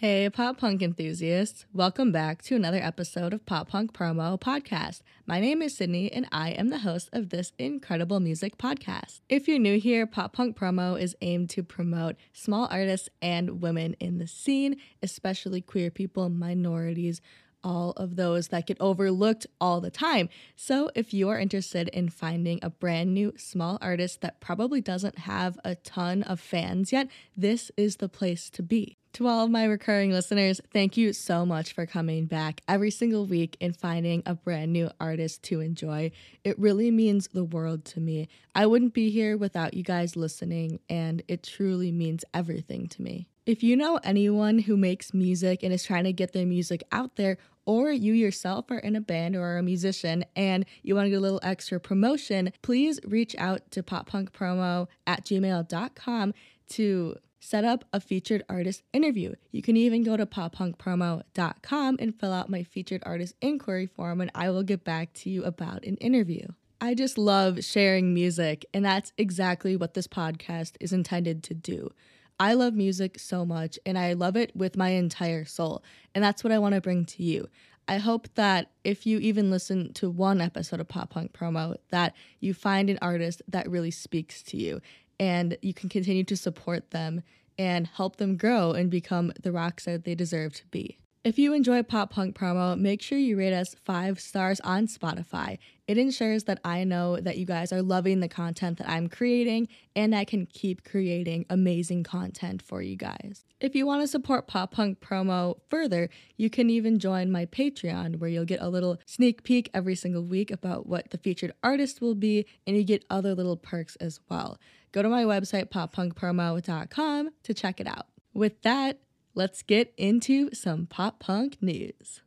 Hey, pop punk enthusiasts. Welcome back to another episode of Pop Punk Promo Podcast. My name is Sydney, and I am the host of this incredible music podcast. If you're new here, Pop Punk Promo is aimed to promote small artists and women in the scene, especially queer people, minorities, all of those that get overlooked all the time. So, if you are interested in finding a brand new small artist that probably doesn't have a ton of fans yet, this is the place to be. To all of my recurring listeners, thank you so much for coming back every single week and finding a brand new artist to enjoy. It really means the world to me. I wouldn't be here without you guys listening, and it truly means everything to me. If you know anyone who makes music and is trying to get their music out there, or you yourself are in a band or a musician and you want to get a little extra promotion, please reach out to poppunkpromo at gmail.com to set up a featured artist interview. You can even go to poppunkpromo.com and fill out my featured artist inquiry form, and I will get back to you about an interview. I just love sharing music, and that's exactly what this podcast is intended to do. I love music so much, and I love it with my entire soul, and that's what I want to bring to you. I hope that if you even listen to one episode of Pop Punk Promo, that you find an artist that really speaks to you and you can continue to support them and help them grow and become the rock star they deserve to be. If you enjoy Pop Punk Promo, make sure you rate us five stars on Spotify. It ensures that I know that you guys are loving the content that I'm creating and I can keep creating amazing content for you guys. If you want to support Pop Punk Promo further, you can even join my Patreon where you'll get a little sneak peek every single week about what the featured artist will be and you get other little perks as well. Go to my website, poppunkpromo.com, to check it out. With that, let's get into some pop punk news.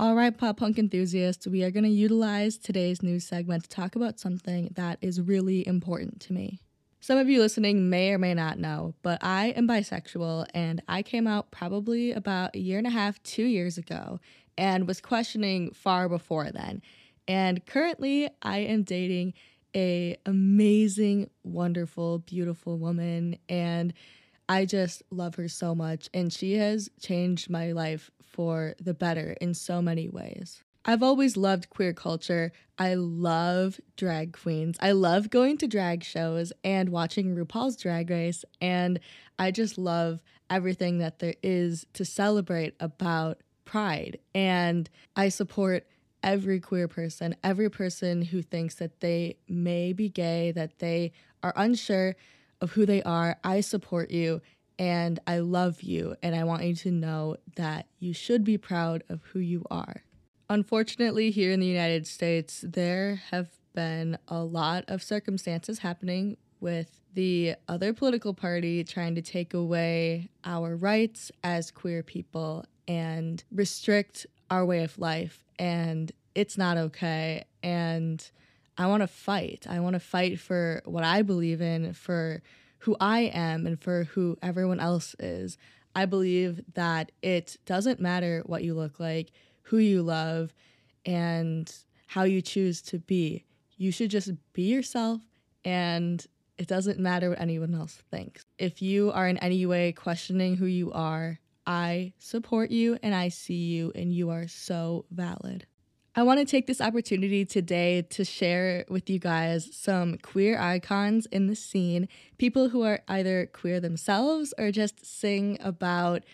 All right, pop punk enthusiasts, we are going to utilize today's news segment to talk about something that is really important to me. Some of you listening may or may not know, but I am bisexual and I came out probably about a year and a half, two years ago, and was questioning far before then. And currently, I am dating a amazing, wonderful, beautiful woman, and I just love her so much. And she has changed my life for the better in so many ways. I've always loved queer culture. I love drag queens. I love going to drag shows and watching RuPaul's Drag Race. And I just love everything that there is to celebrate about Pride. And I support every queer person, every person who thinks that they may be gay, that they are unsure of who they are. I support you and I love you, and I want you to know that you should be proud of who you are. Unfortunately, here in the United States, there have been a lot of circumstances happening with the other political party trying to take away our rights as queer people and restrict our way of life. And it's not okay. And I want to fight. I want to fight for what I believe in, for who I am and for who everyone else is. I believe that it doesn't matter what you look like, who you love, and how you choose to be. You should just be yourself, and it doesn't matter what anyone else thinks. If you are in any way questioning who you are, I support you and I see you, and you are so valid. I want to take this opportunity today to share with you guys some queer icons in the scene, people who are either queer themselves or just sing about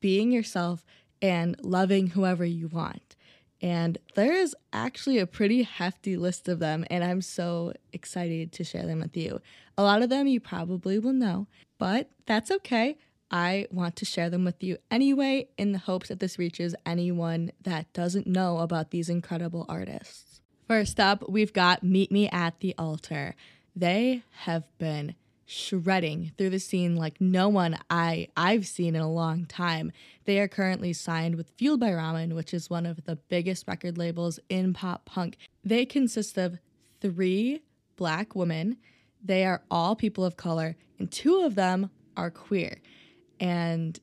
being yourself and loving whoever you want. And there is actually a pretty hefty list of them, and I'm so excited to share them with you. A lot of them you probably will know, but that's okay. I want to share them with you anyway in the hopes that this reaches anyone that doesn't know about these incredible artists. First up, we've got Meet Me at the Altar. They have been shredding through the scene like no one I I've seen in a long time. They are currently signed with Fueled by Ramen, which is one of the biggest record labels in pop punk. They consist of 3 black women. They are all people of color and two of them are queer. and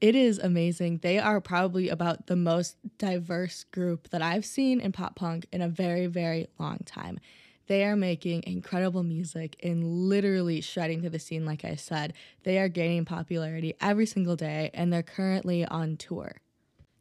it is amazing. They are probably about the most diverse group that I've seen in pop punk in a very, very long time. They are making incredible music and literally shredding through the scene, like I said. They are gaining popularity every single day, and they're currently on tour.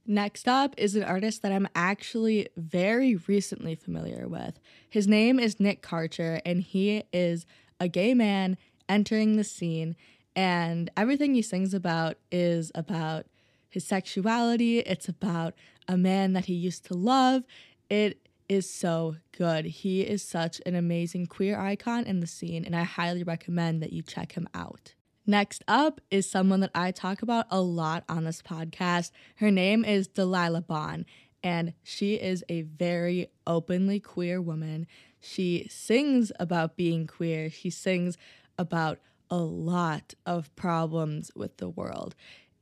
Next up is an artist that I'm actually very recently familiar with. His name is Nick Karcher, and he is a gay man entering the scene. And everything he sings about is about his sexuality, it's about a man that he used to love. It is so good. He is such an amazing queer icon in the scene, and I highly recommend that you check him out. Next up is someone that I talk about a lot on this podcast. Her name is Delilah Bon, and she is a very openly queer woman. She sings about being queer, she sings about a lot of problems with the world.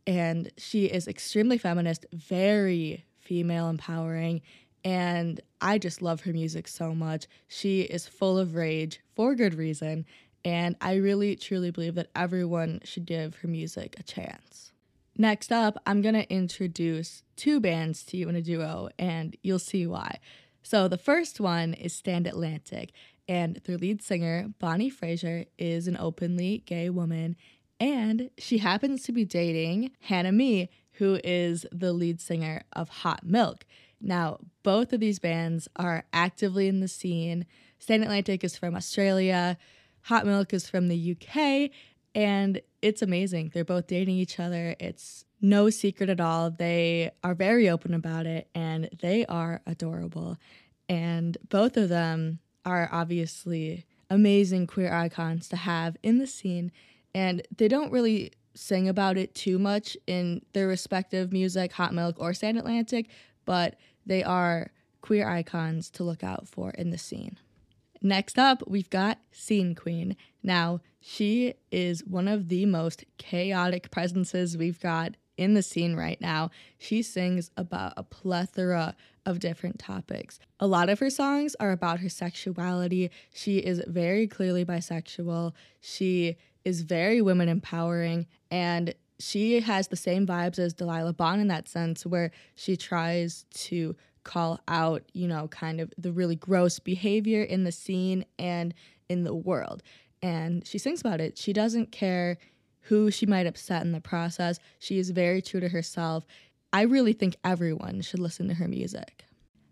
And she is extremely feminist, very female empowering, and I just love her music so much. She is full of rage for good reason, and I really truly believe that everyone should give her music a chance. Next up, I'm gonna introduce two bands to you in a duo, and you'll see why. So, the first one is Stand Atlantic, and their lead singer, Bonnie Fraser, is an openly gay woman, and she happens to be dating Hannah Mee, who is the lead singer of Hot Milk. Now, both of these bands are actively in the scene. Stand Atlantic is from Australia, Hot Milk is from the UK, and it's amazing. They're both dating each other. It's no secret at all. They are very open about it and they are adorable. And both of them are obviously amazing queer icons to have in the scene. And they don't really sing about it too much in their respective music, Hot Milk or Stand Atlantic, but they are queer icons to look out for in the scene. Next up, we've got Scene Queen. Now, she is one of the most chaotic presences we've got in the scene right now. She sings about a plethora of different topics. A lot of her songs are about her sexuality. She is very clearly bisexual. She is very women empowering and she has the same vibes as Delilah Bon in that sense, where she tries to call out, you know, kind of the really gross behavior in the scene and in the world. And she sings about it. She doesn't care who she might upset in the process. She is very true to herself. I really think everyone should listen to her music.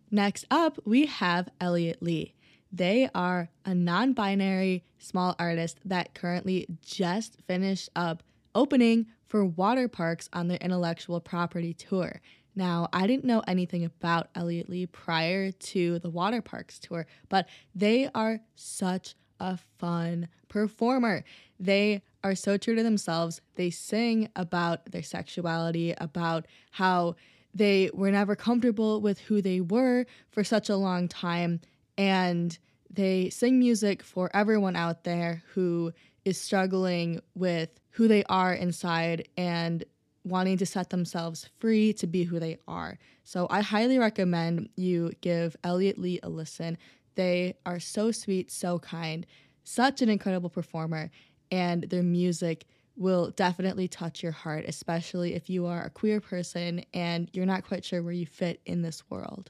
Next up, we have Elliot Lee. They are a non binary small artist that currently just finished up opening for Waterparks on their intellectual property tour. Now, I didn't know anything about Elliot Lee prior to the Waterparks tour, but they are such a fun performer. They are so true to themselves. They sing about their sexuality, about how they were never comfortable with who they were for such a long time. And they sing music for everyone out there who is struggling with who they are inside and wanting to set themselves free to be who they are. So I highly recommend you give Elliot Lee a listen. They are so sweet, so kind, such an incredible performer, and their music will definitely touch your heart, especially if you are a queer person and you're not quite sure where you fit in this world.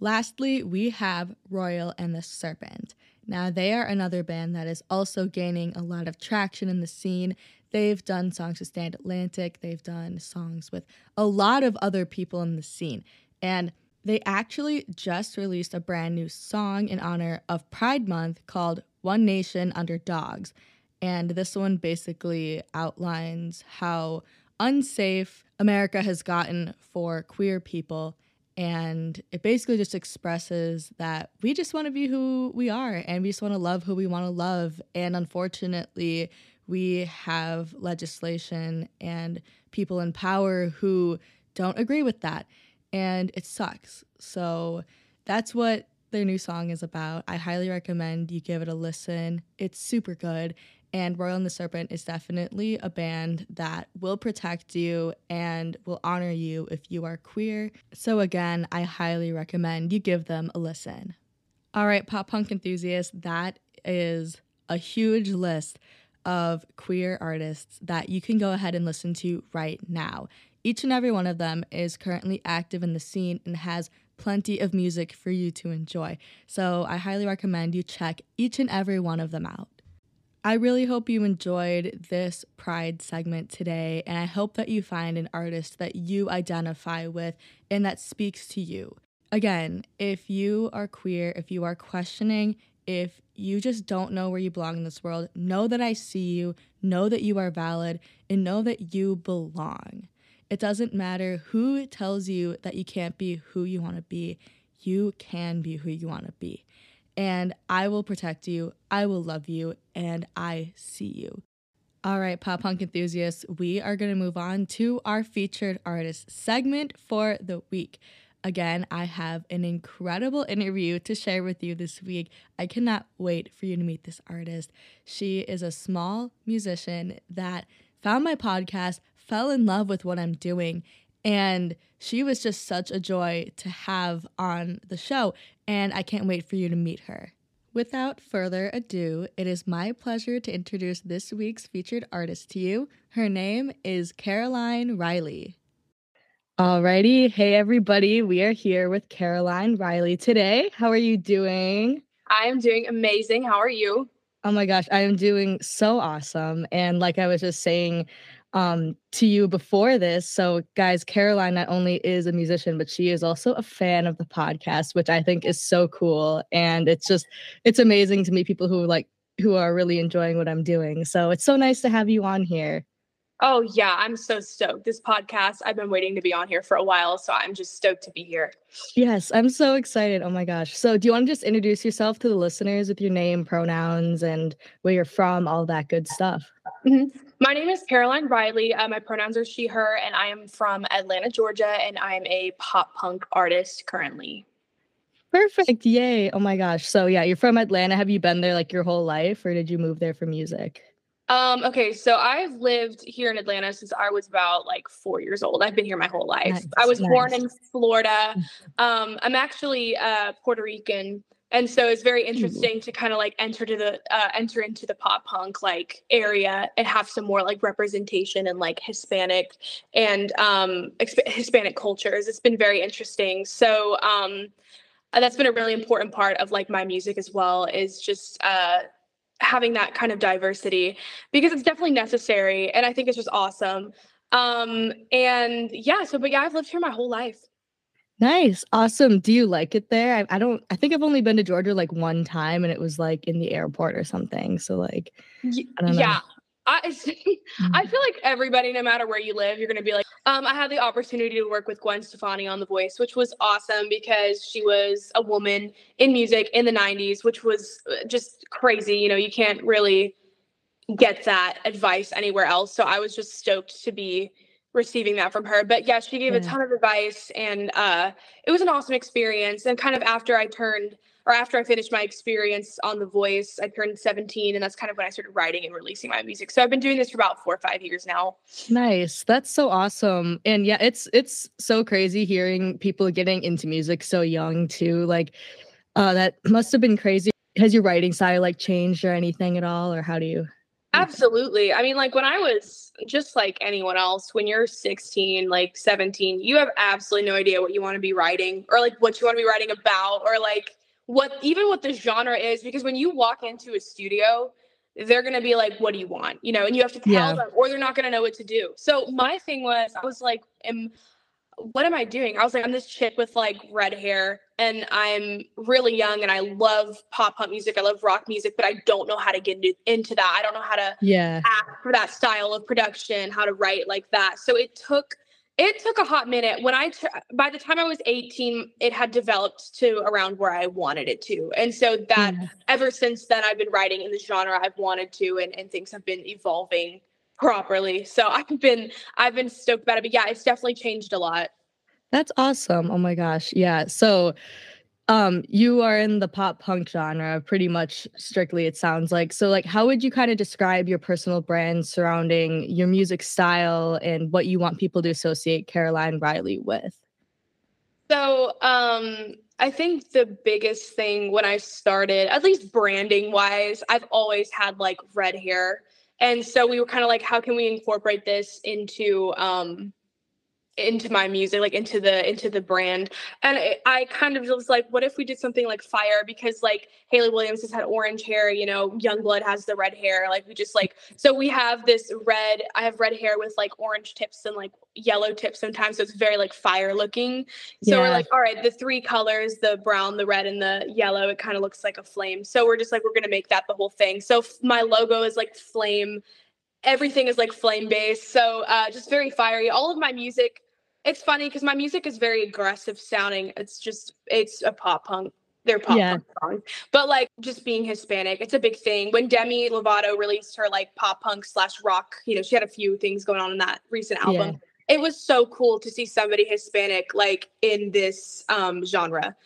Lastly, we have Royal and the Serpent. Now, they are another band that is also gaining a lot of traction in the scene. They've done songs with Stand Atlantic, they've done songs with a lot of other people in the scene. And they actually just released a brand new song in honor of Pride Month called One Nation Under Dogs. And this one basically outlines how unsafe America has gotten for queer people and it basically just expresses that we just want to be who we are and we just want to love who we want to love. And unfortunately, we have legislation and people in power who don't agree with that. And it sucks. So that's what their new song is about. I highly recommend you give it a listen. It's super good. And Royal and the Serpent is definitely a band that will protect you and will honor you if you are queer. So, again, I highly recommend you give them a listen. All right, pop punk enthusiasts, that is a huge list of queer artists that you can go ahead and listen to right now. Each and every one of them is currently active in the scene and has plenty of music for you to enjoy. So I highly recommend you check each and every one of them out. I really hope you enjoyed this Pride segment today, and I hope that you find an artist that you identify with and that speaks to you. Again, if you are queer, if you are questioning, if you just don't know where you belong in this world, know that I see you, know that you are valid, and know that you belong. It doesn't matter who tells you that you can't be who you want to be, you can be who you want to be and I will protect you, I will love you, and I see you. All right, pop punk enthusiasts, we are going to move on to our featured artist segment for the week. Again, I have an incredible interview to share with you this week. I cannot wait for you to meet this artist. She is a small musician that found my podcast, fell in love with what I'm doing, and she was just such a joy to have on the show, and I can't wait for you to meet her. Without further ado, it is my pleasure to introduce this week's featured artist to you. Her name is Caroline Reilly. Alrighty, hey everybody, we are here with Caroline Reilly today. How are you doing? I am doing amazing. How are you? Oh my gosh, I am doing so awesome. And like I was just saying um, to you before this. So, guys, Caroline not only is a musician, but she is also a fan of the podcast, which I think is so cool. And it's just, it's amazing to meet people who like, who are really enjoying what I'm doing. So, it's so nice to have you on here. Oh, yeah, I'm so stoked. This podcast, I've been waiting to be on here for a while. So, I'm just stoked to be here. Yes, I'm so excited. Oh my gosh. So, do you want to just introduce yourself to the listeners with your name, pronouns, and where you're from, all that good stuff? Mm-hmm. My name is Caroline Reilly. Uh, my pronouns are she, her, and I am from Atlanta, Georgia, and I am a pop punk artist currently. Perfect. Yay. Oh my gosh. So, yeah, you're from Atlanta. Have you been there like your whole life, or did you move there for music? Um, okay, so I've lived here in Atlanta since I was about like four years old. I've been here my whole life. Nice, I was nice. born in Florida. Um, I'm actually uh, Puerto Rican, and so it's very interesting to kind of like enter to the uh, enter into the pop punk like area and have some more like representation and like Hispanic and um, exp- Hispanic cultures. It's been very interesting. So um, that's been a really important part of like my music as well. Is just uh, having that kind of diversity because it's definitely necessary and i think it's just awesome. Um and yeah so but yeah i've lived here my whole life. Nice awesome. Do you like it there? I, I don't i think i've only been to georgia like one time and it was like in the airport or something so like I don't know. yeah I, I feel like everybody, no matter where you live, you're going to be like, um, I had the opportunity to work with Gwen Stefani on The Voice, which was awesome because she was a woman in music in the 90s, which was uh, just crazy. You know, you can't really get that advice anywhere else. So I was just stoked to be receiving that from her. But yeah, she gave yeah. a ton of advice and uh, it was an awesome experience. And kind of after I turned – or after I finished my experience on The Voice, I turned 17, and that's kind of when I started writing and releasing my music. So I've been doing this for about four or five years now. Nice. That's so awesome. And yeah, it's it's so crazy hearing people getting into music so young too. Like uh that must have been crazy. Has your writing style like changed or anything at all? Or how do you Absolutely. I mean, like when I was just like anyone else, when you're 16, like 17, you have absolutely no idea what you want to be writing or like what you want to be writing about or like what even what the genre is because when you walk into a studio they're going to be like what do you want? You know and you have to tell yeah. them or they're not going to know what to do. So my thing was i was like am what am i doing? I was like i'm this chick with like red hair and i'm really young and i love pop punk music i love rock music but i don't know how to get into that. I don't know how to yeah. act for that style of production how to write like that. So it took it took a hot minute. When I, t- by the time I was 18, it had developed to around where I wanted it to. And so that ever since then, I've been writing in the genre I've wanted to, and, and things have been evolving properly. So I've been, I've been stoked about it. But yeah, it's definitely changed a lot. That's awesome. Oh my gosh. Yeah. So, um you are in the pop punk genre pretty much strictly it sounds like. So like how would you kind of describe your personal brand surrounding your music style and what you want people to associate caroline reilly with? So um i think the biggest thing when i started at least branding wise i've always had like red hair. And so we were kind of like, how can we incorporate this into um, into my music like into the into the brand. And it, i kind of was like what if we did something like fire? Because like hayley williams has had orange hair you know Yungblud has the red hair. Like we just like so we have this red i have red hair with like orange tips and like yellow tips sometimes. So it's very like fire looking. So yeah. we're like all right the three colors the brown the red and the yellow it kind of looks like a flame. So we're just like we're gonna make that the whole thing. So f- my logo is like flame. Everything is like flame based. So uh, just very fiery. All of my music it's funny because my music is very aggressive sounding. It's just it's a pop punk. They're pop yeah. punk songs. But like just being Hispanic, it's a big thing. When Demi Lovato released her like pop punk slash rock, you know, she had a few things going on in that recent album. Yeah. It was so cool to see somebody Hispanic like in this um genre.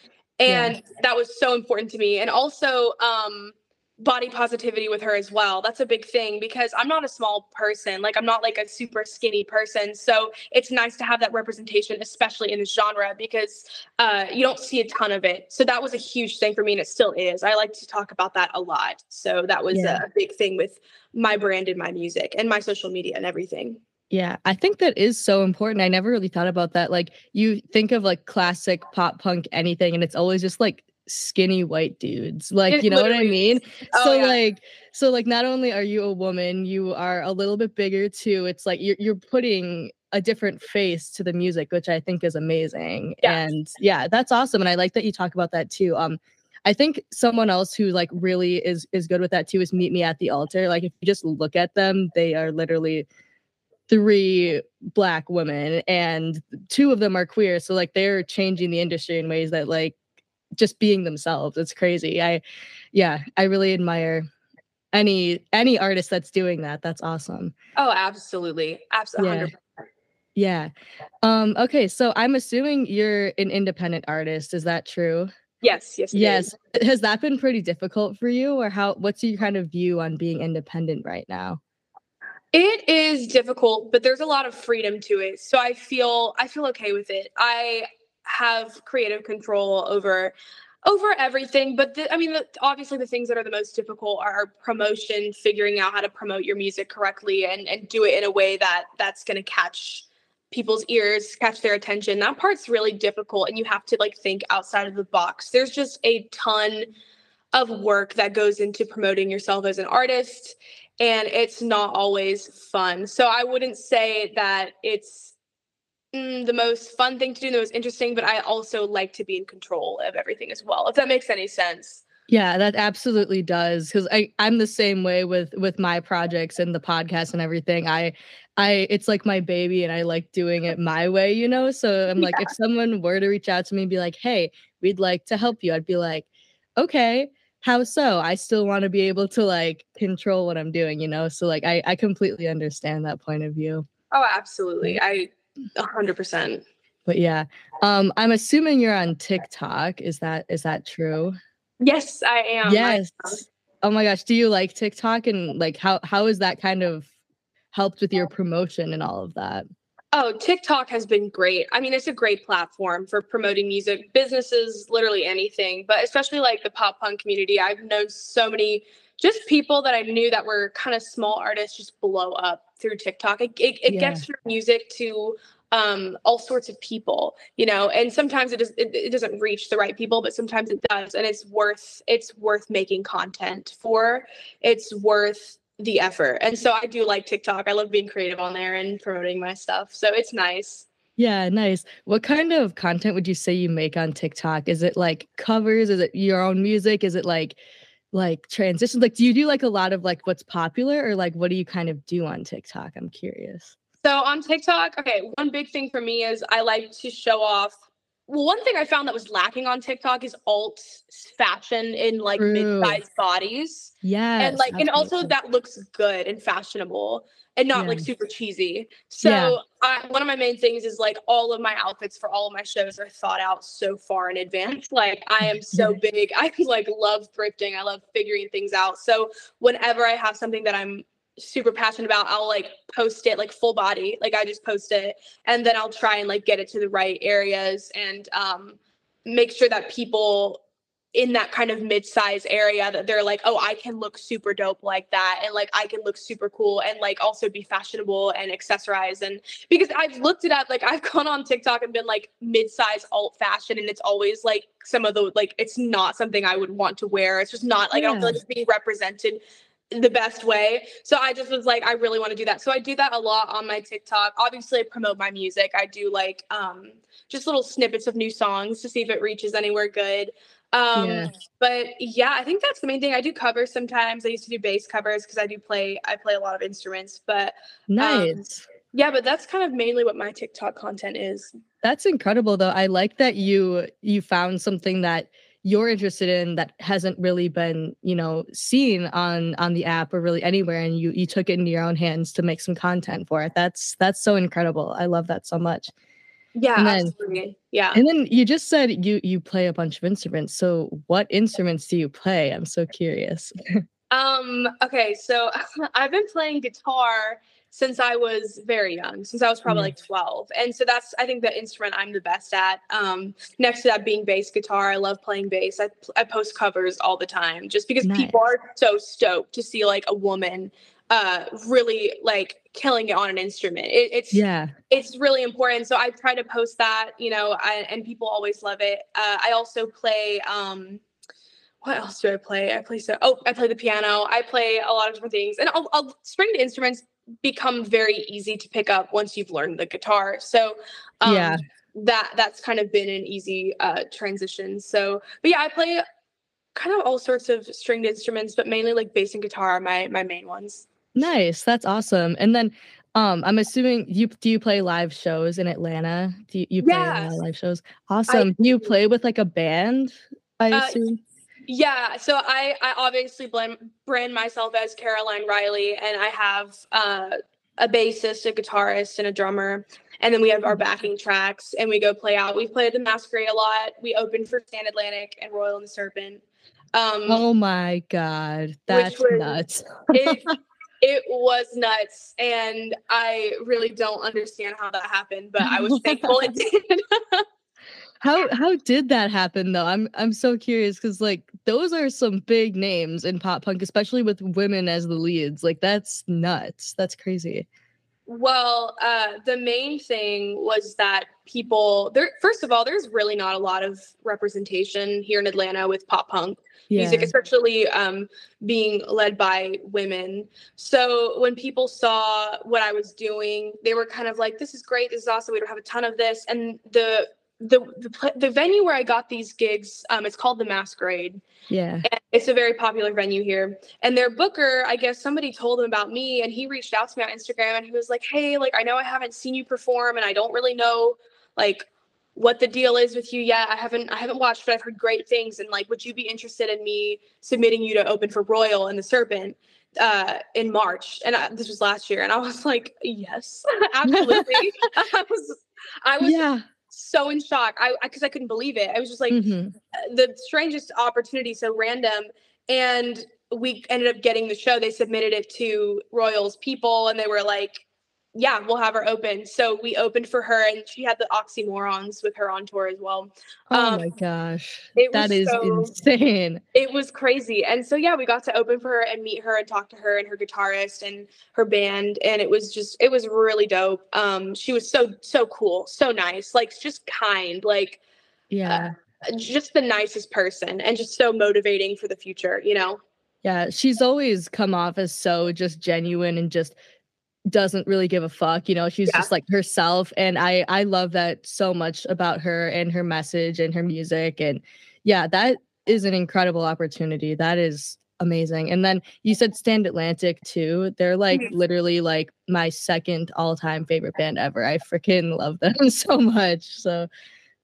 And yeah. that was so important to me. And also um body positivity with her as well. That's a big thing because I'm not a small person. Like I'm not like a super skinny person. So it's nice to have that representation, especially in this genre, because uh, you don't see a ton of it. So that was a huge thing for me, and it still is. I like to talk about that a lot. So that was yeah. a big thing with my brand and my music and my social media and everything. Yeah, I think that is so important. I never really thought about that. Like you think of like classic pop punk anything and it's always just like skinny white dudes. Like, it you know what I mean? Oh, so yeah. like so like not only are you a woman, you are a little bit bigger too. It's like you're you're putting a different face to the music, which I think is amazing. Yeah. And yeah, that's awesome. And I like that you talk about that too. Um I think someone else who like really is is good with that too is meet me at the altar. Like if you just look at them, they are literally three black women and two of them are queer so like they're changing the industry in ways that like just being themselves. It's crazy. I yeah, I really admire any any artist that's doing that. That's awesome. Oh, absolutely. Absolutely. Yeah. yeah. Um okay, so I'm assuming you're an independent artist. Is that true? Yes, yes. Yes. Is. Has that been pretty difficult for you or how what's your kind of view on being independent right now? It is difficult, but there's a lot of freedom to it. So I feel I feel okay with it. I have creative control over over everything but the, i mean the, obviously the things that are the most difficult are promotion figuring out how to promote your music correctly and and do it in a way that that's going to catch people's ears catch their attention. That part's really difficult and you have to like think outside of the box. There's just a ton of work that goes into promoting yourself as an artist and it's not always fun. So i wouldn't say that it's mm, the most fun thing to do, the most interesting, but I also like to be in control of everything as well, if that makes any sense. Yeah, that absolutely does. Cause I, I'm the same way with with my projects and the podcast and everything. I I it's like my baby and I like doing it my way, you know? So I'm like, yeah. if someone were to reach out to me and be like, hey, we'd like to help you, I'd be like, okay, how so? I still want to be able to like control what I'm doing, you know? So like I, I completely understand that point of view. Oh, absolutely. I hundred percent. But yeah, um, I'm assuming you're on TikTok. Is that is that true? Yes, I am. Yes. I am. Oh my gosh, do you like TikTok and like how how is that kind of helped with your promotion and all of that? Oh, TikTok has been great. I mean, it's a great platform for promoting music, businesses, literally anything, but especially like the pop punk community. I've known so many just people that I knew that were kind of small artists just blow up through TikTok. It, it, it yeah. gets your music to um, all sorts of people, you know, and sometimes it, does, it, it doesn't reach the right people, but sometimes it does. And it's worth, it's worth making content for. It's worth the effort. And so I do like TikTok. I love being creative on there and promoting my stuff. So it's nice. Yeah, nice. What kind of content would you say you make on TikTok? Is it like covers? Is it your own music? Is it like like transitions? Like, do you do like a lot of like what's popular or like what do you kind of do on TikTok? I'm curious. So on TikTok, okay, one big thing for me is I like to show off. Well, one thing I found that was lacking on TikTok is alt fashion in like mid-sized bodies. Yeah. And like, and also that looks good and fashionable and not yeah. like super cheesy. So yeah. I, one of my main things is like all of my outfits for all of my shows are thought out so far in advance. Like I am so big. I like love thrifting. I love figuring things out. So whenever I have something that I'm super passionate about, I'll like post it like full body. Like I just post it and then I'll try and like get it to the right areas and um make sure that people in that kind of mid-size area that they're like, oh, I can look super dope like that, and like I can look super cool and like also be fashionable and accessorize. And because I've looked it up, like I've gone on TikTok and been like mid-size alt fashion, and it's always like some of the like it's not something I would want to wear. It's just not like yeah. I don't feel like it's being represented the best way. So I just was like, I really want to do that. So I do that a lot on my TikTok. Obviously, I promote my music. I do like um just little snippets of new songs to see if it reaches anywhere good. Um, yeah. but yeah, I think that's the main thing. I do covers sometimes. I used to do bass covers because I do play I play a lot of instruments, but um, nice. Um, yeah, but that's kind of mainly what my TikTok content is. That's incredible though. I like that you you found something that you're interested in that hasn't really been, you know, seen on on the app or really anywhere and you you took it into your own hands to make some content for it. That's that's so incredible. I love that so much. Yeah, then, absolutely. Yeah. And then you just said you you play a bunch of instruments. So what instruments do you play? I'm so curious. um, okay, so I've been playing guitar since I was very young, since I was probably like 12. And so that's, I think, the instrument I'm the best at. Um, next to that being bass guitar, I love playing bass. I, I post covers all the time just because nice. people are so stoked to see like a woman uh really like killing it on an instrument it, it's yeah it's really important so i try to post that you know I, and people always love it uh, i also play um what else do i play i play so oh i play the piano i play a lot of different things and I'll, I'll, instruments become very easy to pick up once you've learned the guitar so um, yeah that that's kind of been an easy uh transition so but yeah i play kind of all sorts of stringed instruments but mainly like bass and guitar are my my main ones Nice. That's awesome. And then um I'm assuming you do you play live shows in Atlanta? Do you, you play yes. live shows? Awesome. I, do you play with like a band? I uh, assume. Yeah, so I I obviously blend, brand myself as Caroline Reilly, and I have uh, a bassist, a guitarist, and a drummer, and then we have our mm-hmm. backing tracks, and we go play out. We play at the Masquerade a lot. We open for Stand Atlantic and Royal and the Serpent. Um, oh my god, that's was, nuts! it, it was nuts and i really don't understand how that happened but i was thankful it did how how did that happen though i'm i'm so curious because like those are some big names in pop punk especially with women as the leads like that's nuts that's crazy well uh the main thing was that people there first of all there's really not a lot of representation here in atlanta with pop punk yeah. music, especially um, being led by women. So when people saw what I was doing, they were kind of like, "This is great. This is awesome. We don't have a ton of this." And the the the, the venue where I got these gigs, um, it's called the Masquerade. Yeah, and it's a very popular venue here. And their booker, I guess somebody told him about me, and he reached out to me on Instagram, and he was like, "Hey, like I know I haven't seen you perform, and I don't really know like what the deal is with you yet. I haven't I haven't watched, but I've heard great things. And like, would you be interested in me submitting you to open for Royal and the Serpent uh, in March? And I, this was last year, and I was like, yes, absolutely. I was I was yeah. So in shock. I because I, I, couldn't believe it. I was just like mm-hmm. the strangest opportunity, so random, and we ended up getting the show. They submitted it to Royal's people, and they were like yeah, we'll have her open. So we opened for her, and she had the oxymorons with her on tour as well. Oh um, my gosh, that is so, insane! It was crazy, and so yeah, we got to open for her and meet her and talk to her and her guitarist and her band, and it was just it was really dope. Um, she was so so cool, so nice, like just kind, like yeah, uh, just the nicest person, and just so motivating for the future, you know. Yeah, she's always come off as so just genuine and just doesn't really give a fuck you know she's yeah. just like herself and i i love that so much about her and her message and her music and yeah that is an incredible opportunity that is amazing and then you said stand atlantic too they're like mm-hmm. literally like my second all-time favorite band ever i freaking love them so much so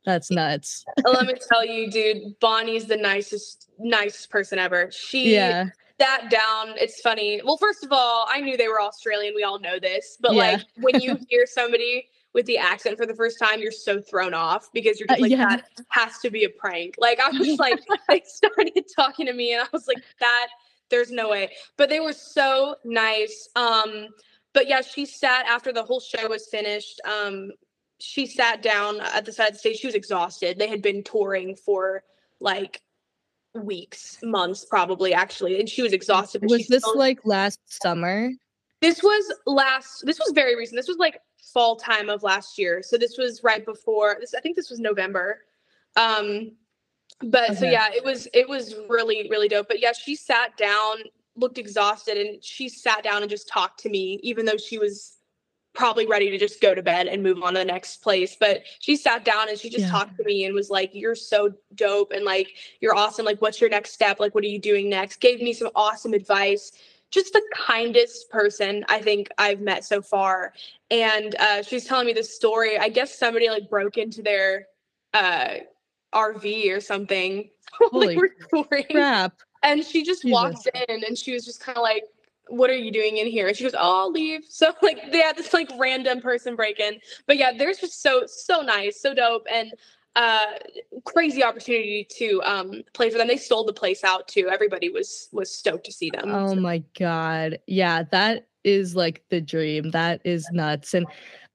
that's nuts let me tell you dude bonnie's the nicest nicest person ever she yeah sat down. It's funny. Well, first of all, I knew they were Australian. We all know this. But yeah. like when you hear somebody with the accent for the first time, you're so thrown off because you're just uh, like, uh, yeah. that has to be a prank. Like I was like, they started talking to me and I was like, that there's no way. But they were so nice. Um, but yeah, she sat after the whole show was finished. Um, she sat down at the side of the stage. She was exhausted. They had been touring for like weeks, months, probably actually, and she was exhausted. Was this still- like last summer? This was last. This was very recent. This was like fall time of last year. So this was right before. This I think this was November. Um, but okay. so yeah, it was it was really really dope. But yeah, she sat down, looked exhausted, and she sat down and just talked to me, even though she was probably ready to just go to bed and move on to the next place. But she sat down and she just yeah. talked to me and was like, You're so dope and like you're awesome. Like, what's your next step? Like, what are you doing next? Gave me some awesome advice. Just the kindest person I think I've met so far. And uh, she's telling me this story. I guess somebody like broke into their uh, RV or something. Holy like, crap. And she just Jesus. walked in and she was just kind of like, what are you doing in here? And she goes, oh, I'll leave. So like they had this like random person break in. But yeah, they're just so, so nice, so dope. And uh crazy opportunity to um play for them. They sold the place out too. Everybody was was stoked to see them. Oh so. my god. Yeah, that is like the dream. That is nuts. And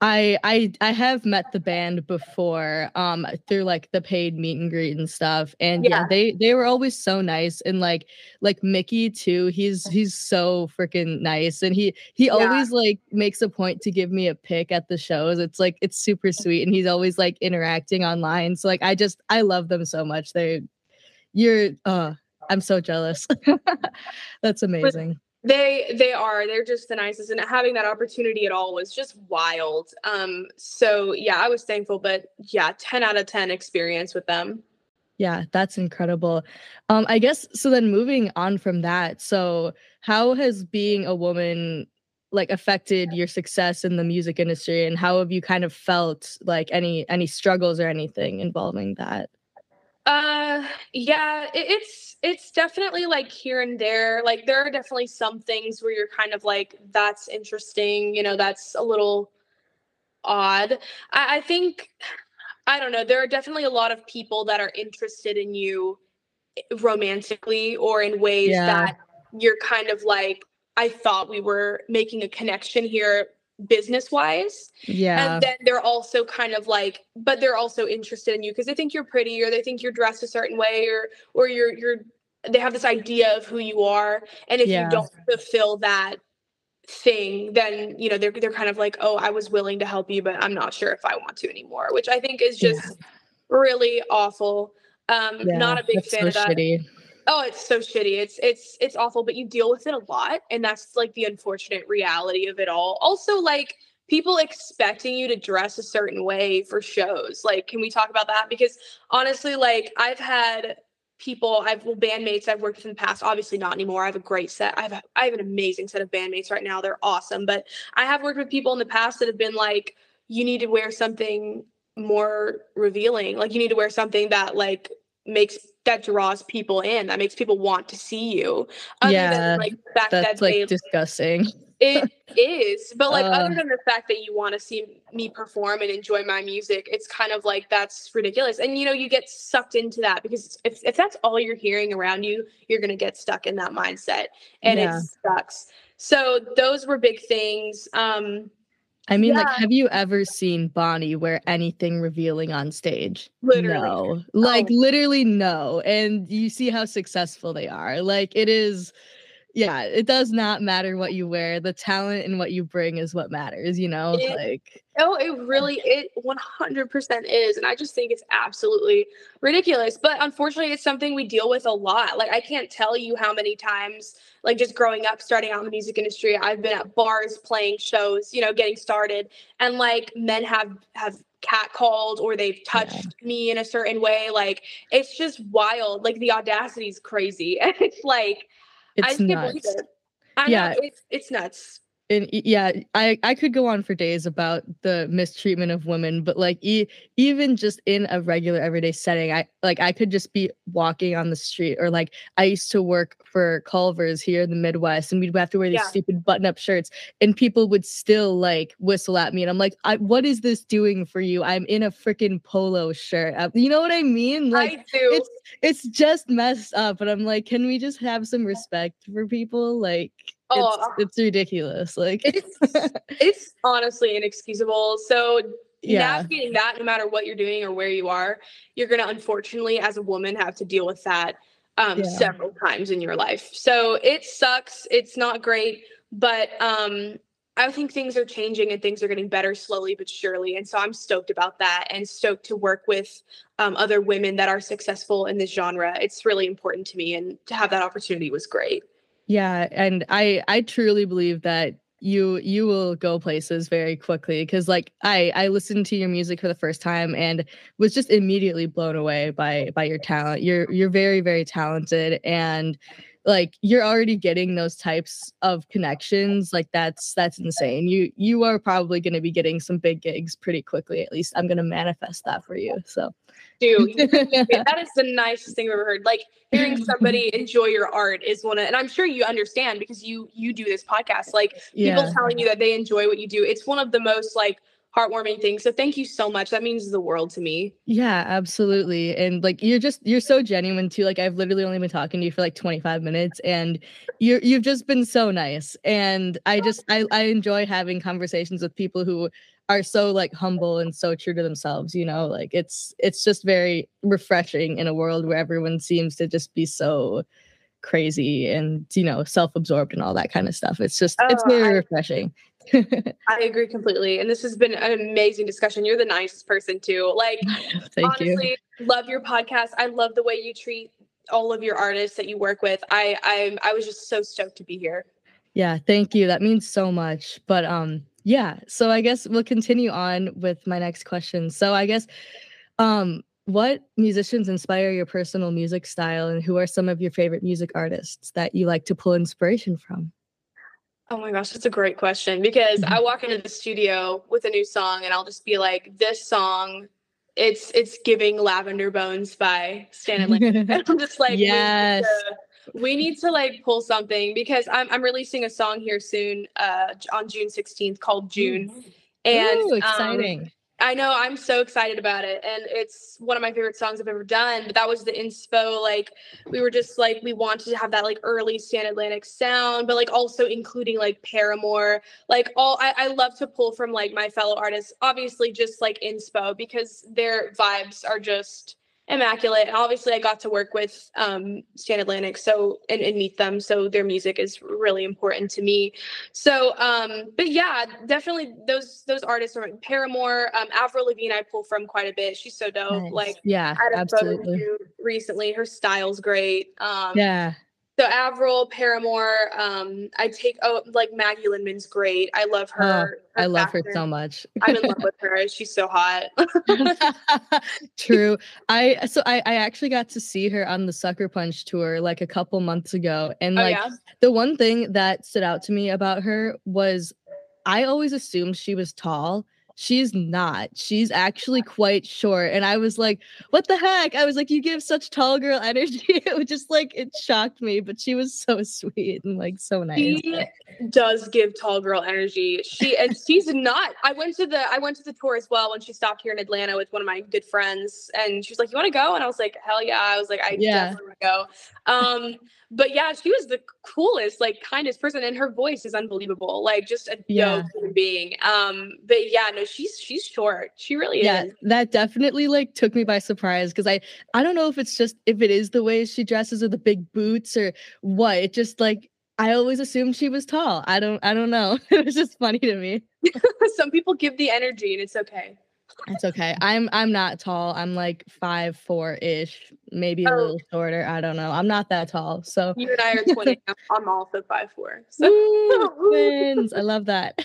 I I I have met the band before um through like the paid meet and greet and stuff and yeah, yeah they they were always so nice and like like Miki too he's he's so freaking nice and he he yeah. always like makes a point to give me a pic at the shows it's like it's super sweet and he's always like interacting online so like I just I love them so much they you're uh I'm so jealous that's amazing they they are they're just the nicest and having that opportunity at all was just wild. Um so yeah i was thankful but yeah 10 out of 10 experience with them. Yeah that's incredible. Um i guess so then moving on from that so how has being a woman like affected your success in the music industry and how have you kind of felt like any any struggles or anything involving that uh yeah it, it's it's definitely like here and there like there are definitely some things where you're kind of like that's interesting you know that's a little odd I, I think i don't know there are definitely a lot of people that are interested in you eh, romantically or in ways yeah. that you're kind of like i thought we were making a connection here business wise. Yeah. And then they're also kind of like, but they're also interested in you because they think you're pretty or they think you're dressed a certain way or or you're you're they have this idea of who you are. And if yeah. you don't fulfill that thing, then you know they're they're kind of like, oh, I was willing to help you, but I'm not sure if I want to anymore, which I think is just yeah. really awful. Um, yeah, not a big fan so of that. Shitty. Oh, it's so shitty. It's it's it's awful, but you deal with it a lot and that's like the unfortunate reality of it all. Also like people expecting you to dress a certain way for shows. Like can we talk about that because honestly like I've had people I've well, bandmates I've worked with in the past obviously not anymore. I have a great set. I have I have an amazing set of bandmates right now. They're awesome, but I have worked with people in the past that have been like you need to wear something more revealing. Like you need to wear something that like makes that draws people in that makes people want to see you other yeah than, like the fact that's that like they, disgusting. It is but like uh, other than the fact that you want to see me perform and enjoy my music it's kind of like that's ridiculous and you know you get sucked into that because if, if that's all you're hearing around you you're going to get stuck in that mindset and yeah. it sucks. So those were big things um I mean, yeah. like, have you ever seen Bonnie wear anything revealing on stage? Literally. No. Like, oh. literally, no. And you see how successful they are. Like, it is yeah, it does not matter what you wear. The talent and what you bring is what matters, you know? It, like Oh, it really it 100% is and I just think it's absolutely ridiculous. But unfortunately, it's something we deal with a lot. Like I can't tell you how many times like just growing up starting out in the music industry, I've been at bars playing shows, you know, getting started and like men have have catcalled or they've touched yeah. me in a certain way like it's just wild like the audacity is crazy it's like it's I nuts. It. I yeah, know, it's it's nuts and yeah i i could go on for days about the mistreatment of women but like e- even just in a regular everyday setting i like i could just be walking on the street or like i used to work for culver's here in the midwest and we'd have to wear these yeah. stupid button-up shirts and people would still like whistle at me and i'm like what is this doing for you i'm in a freaking polo shirt uh, you know what i mean like I do. it's it's just messed up and i'm like can we just have some respect for people like oh, it's, it's ridiculous. Like it's it's honestly inexcusable. So yeah. navigating that, no matter what you're doing or where you are, you're gonna unfortunately, as a woman, have to deal with that. um, yeah. several times in your life. So it sucks. It's not great, but um, I think things are changing and things are getting better slowly but surely. And so I'm stoked about that and stoked to work with um, other women that are successful in this genre. It's really important to me, and to have that opportunity was great. Yeah, and I I truly believe that you you will go places very quickly because like i i listened to your music for the first time and was just immediately blown away by by your talent. You're you're very very talented and like you're already getting those types of connections like that's that's insane. You you are probably going to be getting some big gigs pretty quickly at least. I'm going to manifest that for you so dude that is the nicest thing i've ever heard like hearing somebody enjoy your art is one of and i'm sure you understand because you you do this podcast like people telling you that they enjoy what you do it's one of the most like heartwarming thing. So thank you so much. That means the world to me. Yeah, absolutely. And like you're just you're so genuine too. Like I've literally only been talking to you for like 25 minutes and you're you've just been so nice. And I just I, I enjoy having conversations with people who are so like humble and so true to themselves, you know, like it's it's just very refreshing in a world where everyone seems to just be so crazy and you know self-absorbed and all that kind of stuff it's just oh, it's very I, refreshing I agree completely. And this has been an amazing discussion. You're the nicest person too. Like honestly, you. love your podcast. I love the way you treat all of your artists that you work with. I I'm I was just so stoked to be here. Yeah, thank you. That means so much. But um yeah, so I guess we'll continue on with my next question. So I guess um what musicians inspire your personal music style and who are some of your favorite music artists that you like to pull inspiration from? Oh my gosh, that's a great question because I mm-hmm. walk into the studio with a new song and I'll just be like, this song, it's it's giving Lavender Bones by Stan and I'm just like, yes. We need, to, we need to like pull something because I'm I'm releasing a song here soon, uh on June 16th called June. And Ooh, um, exciting. Um, I know I'm so excited about it. And it's one of my favorite songs I've ever done. But that was the inspo. Like we were just like, we wanted to have that like early Stand Atlantic sound, but like also including like Paramore. Like all I, I love to pull from like my fellow artists, obviously just like inspo because their vibes are just immaculate. Obviously, I got to work with um, Stand Atlantic, so and, and, meet them. So their music is really important to me. So, um, but yeah, definitely those those artists are Paramore, um, Avril Lavigne. I pull from quite a bit. She's so dope. Nice. Like, yeah, absolutely. recently, her style's great. Um, yeah, so Avril, Paramore, um, I take oh like Maggie Lindemann's great. I love her. Oh, I love her so much. I'm in love with her. She's so hot. True. I so I, I actually got to see her on the Sucker Punch tour like a couple months ago. And oh, like yeah? the one thing that stood out to me about her was I always assumed she was tall she's not. She's actually quite short. And I was like, what the heck? I was like, you give such tall girl energy. it was just like, it shocked me, but she was so sweet and like so nice. She does give tall girl energy. She, and she's not, I went to the, I went to the tour as well when she stopped here in Atlanta with one of my good friends and she was like, you want to go? And I was like, hell yeah. I was like, I yeah. definitely want to go. Um, but yeah, she was the coolest, like kindest person, and her voice is unbelievable. Like just a yeah. dope human being. Um, but yeah, no, she's she's short. She really yeah, is. That definitely like took me by surprise because I I don't know if it's just if it is the way she dresses with the big boots or what. It just like I always assumed she was tall. I don't I don't know. it was just funny to me. Some people give the energy and it's okay. It's okay. I'm I'm not tall. I'm like five four ish, maybe a oh. little shorter. I don't know. I'm not that tall. So you and I are 20. I'm also five four. So Ooh, twins. I love that.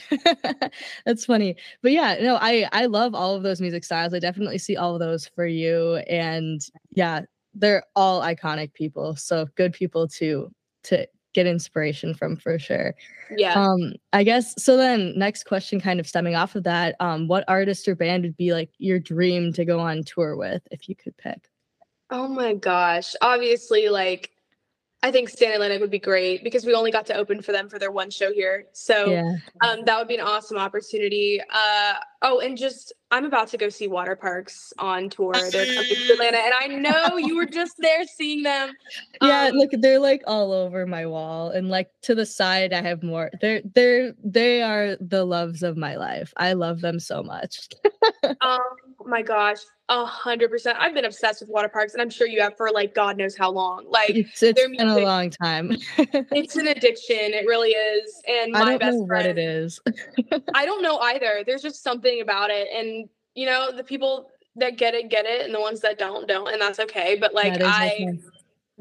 That's funny. But yeah, no, I I love all of those music styles. I definitely see all of those for you. And yeah, they're all iconic people. So good people to to get inspiration from for sure. Yeah. Um, I guess so then next question kind of stemming off of that, um, what artist or band would be like your dream to go on tour with if you could pick? Oh my gosh. Obviously, like I think Stand Atlantic would be great because we only got to open for them for their one show here. So yeah. um, that would be an awesome opportunity. Uh, oh, and just I'm about to go see Waterparks on tour. They're coming to Atlanta, and I know you were just there seeing them. Yeah, um, look, they're like all over my wall, and like to the side, I have more. They're they're they are the loves of my life. I love them so much. oh my gosh, A hundred percent. I've been obsessed with Waterparks, and I'm sure you have for like God knows how long. Like it's, it's been a long time. it's an addiction. It really is. And my I don't best know friend, what it is. I don't know either. There's just something about it, and you know, the people that get it get it, and the ones that don't don't, and that's okay. But like I.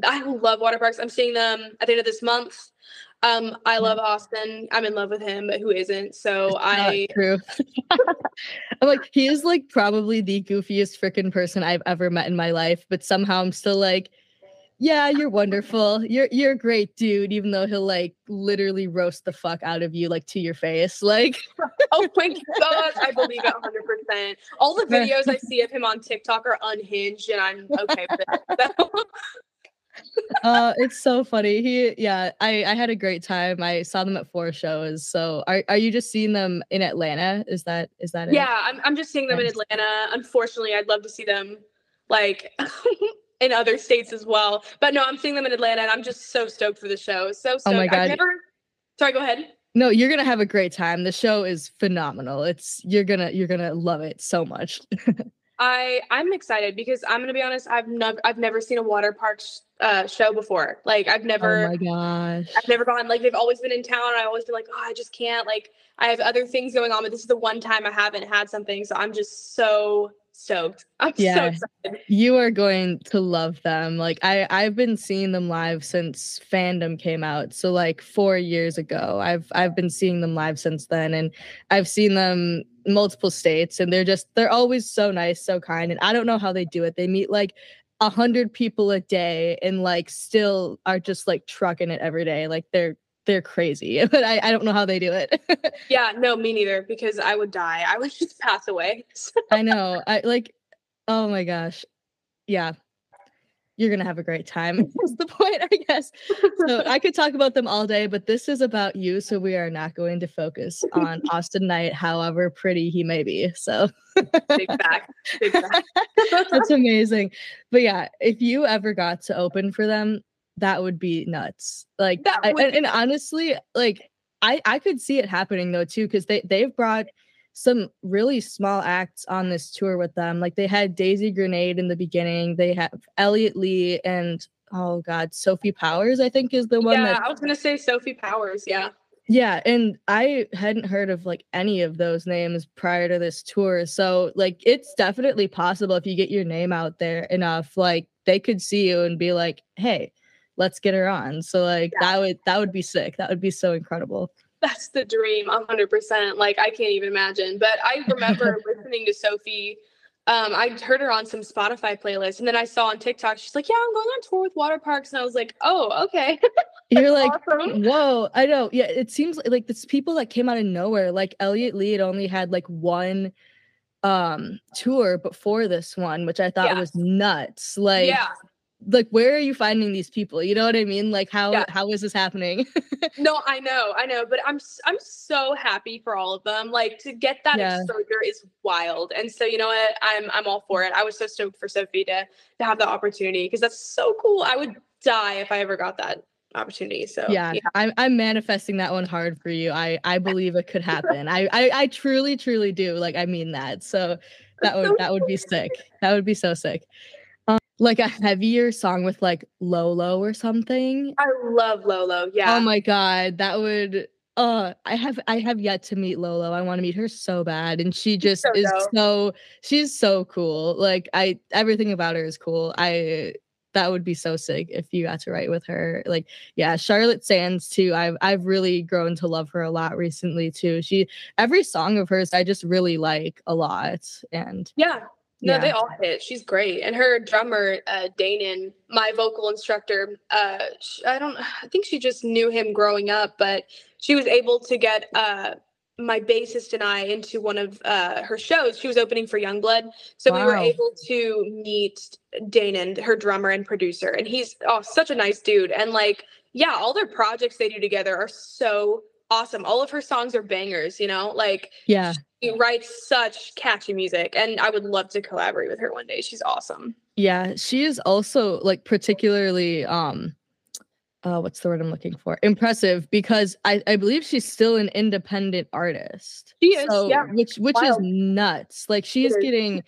I love Waterparks. I'm seeing them at the end of this month. Um, I love Awsten. I'm in love with him, but who isn't? So it's I true. I'm like, he is like probably the goofiest freaking person I've ever met in my life, but somehow I'm still like, yeah, you're wonderful. You're you're a great dude, even though he'll like literally roast the fuck out of you like to your face. Like Oh my gosh, I believe it 100 percent All the videos I see of him on TikTok are unhinged and I'm okay with it. uh it's so funny he yeah i i had a great time i saw them at four shows so are, are you just seeing them in atlanta is that is that it? yeah i'm, I'm just seeing them in atlanta unfortunately i'd love to see them like in other states as well but no i'm seeing them in atlanta and i'm just so stoked for the show so stoked. oh my god I've never sorry go ahead no you're gonna have a great time the show is phenomenal it's you're gonna you're gonna love it so much I I'm excited because I'm gonna be honest. I've never I've never seen a water park sh- uh, show before. Like I've never. Oh my gosh. I've never gone. Like they've always been in town. And I always been like, oh, I just can't. Like I have other things going on, but this is the one time I haven't had something. So I'm just so stoked. I'm yeah, so excited. You are going to love them. Like I I've been seeing them live since fandom came out. So like 4 years ago. I've I've been seeing them live since then and I've seen them multiple states and they're just they're always so nice so kind and i don't know how they do it they meet like a hundred people a day and like still are just like trucking it every day like they're they're crazy but i, I don't know how they do it yeah no me neither because i would die i would just pass away i know i like oh my gosh yeah you're gonna have a great time. Is the point, I guess. So I could talk about them all day, but this is about you, so we are not going to focus on Awsten Knight, however pretty he may be. So big fact. Big fact. That's amazing. But yeah, if you ever got to open for them, that would be nuts. Like, I, and, and honestly, like I I could see it happening though too, because they they've brought some really small acts on this tour with them. Like they had Daisy Grenade in the beginning. They have Elliot Lee and oh god, Sophie Powers. I think is the one. Yeah, I was gonna say Sophie Powers. Yeah. Yeah, and I hadn't heard of like any of those names prior to this tour. So like it's definitely possible if you get your name out there enough, like they could see you and be like, "Hey, let's get her on." So like yeah. that would that would be sick. That would be so incredible that's the dream 100% like i can't even imagine but i remember listening to sophie um, I heard her on some Spotify playlist, and then I saw on TikTok she's like, "Yeah, I'm going on tour with Waterparks," and I was like, "Oh, okay." You're like, awesome. "Whoa!" I know. Yeah, it seems like, like this people that came out of nowhere. Like Elliot Lee had only had like one um tour before this one, which I thought yeah. was nuts. Like, yeah like where are you finding these people? You know what i mean? Like how yeah. how is this happening? No i know i know but i'm i'm so happy for all of them like to get that yeah. exposure is wild and so you know what? I'm i'm all for it. I was so stoked for sophie to to have the opportunity because that's so cool. I would die if i ever got that opportunity so yeah, yeah, I'm, I'm manifesting that one hard for you. I i believe it could happen. I, I i truly truly do like i mean that so that would that would be sick. That would be so sick like a heavier song with like Lolo or something. I love Lolo. Yeah. Oh my god, that would uh I have I have yet to meet Lolo. I want to meet her so bad and she just so is dope. so she's so cool. Like I everything about her is cool. I that would be so sick if you got to write with her. Like, yeah, Charlotte Sands too. I've I've really grown to love her a lot recently too. She every song of hers I just really like a lot. And yeah, no, yeah. they all hit. She's great, and her drummer, uh, Danon, my vocal instructor. Uh, I don't. I think she just knew him growing up, but she was able to get uh, my bassist and I into one of uh, her shows. She was opening for Yungblud, so wow. we were able to meet Danon, her drummer and producer, and he's oh such a nice dude. And like, yeah, all their projects they do together are so awesome. All of her songs are bangers, you know, like yeah, she writes such catchy music, and I would love to collaborate with her one day. She's awesome. Yeah, she is also like particularly um uh what's the word I'm looking for? Impressive because I I believe she's still an independent artist. She is, so, yeah. Which which Wild. is nuts. Like she is getting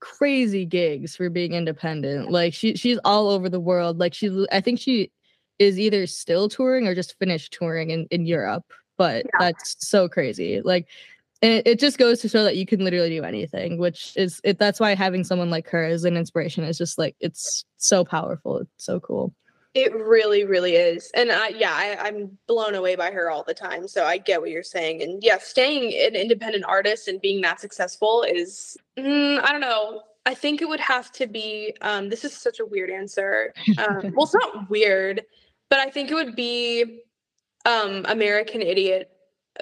crazy gigs for being independent. Like she she's all over the world. Like she I think she is either still touring or just finished touring in, in Europe. But yeah. that's so crazy. Like it, it just goes to show that you can literally do anything, which is it that's why having someone like her as an inspiration is just like it's so powerful. It's so cool. It really, really is. And I, yeah, I, am blown away by her all the time. So I get what you're saying. And yeah, staying an independent artist and being that successful is, mm, I don't know. I think it would have to be, um, this is such a weird answer. Um, well, it's not weird, but I think it would be um, American Idiot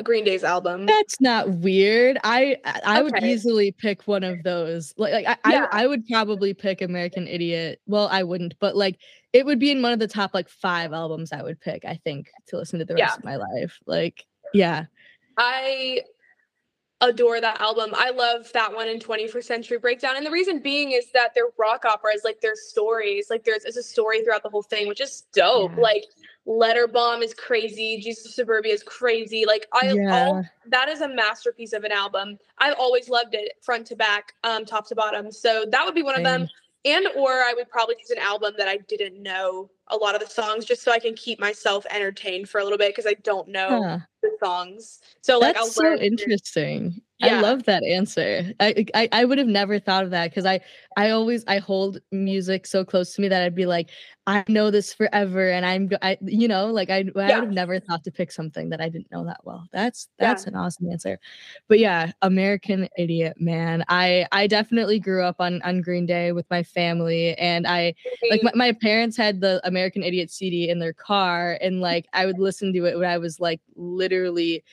Green Day's album. That's not weird. I I okay. would easily pick one of those. Like, like I, yeah. I, I would probably pick American Idiot. Well, I wouldn't, but like it would be in one of the top like five albums I would pick, I think, to listen to the rest yeah. of my life. Like, yeah. I adore that album. I love that one in 21st Century Breakdown. And the reason being is that they're rock operas, like there's stories, like there's, there's a story throughout the whole thing, which is dope. Yeah. Like Letter Bomb is crazy. Jesus of Suburbia is crazy. Like I yeah. all that is a masterpiece of an album. I've always loved it front to back, um, top to bottom. So that would be one Same. of them. And or I would probably choose an album that I didn't know a lot of the songs just so I can keep myself entertained for a little bit because I don't know huh. the songs. So like That's so interesting. Yeah. I love that answer. I, I I would have never thought of that because I I always I hold music so close to me that I'd be like I know this forever and I'm I you know like I I yeah. would have never thought to pick something that I didn't know that well. That's that's yeah. an awesome answer. But yeah, American Idiot man. I I definitely grew up on on Green Day with my family and I like my, my parents had the American Idiot CD in their car and like I would listen to it when I was like literally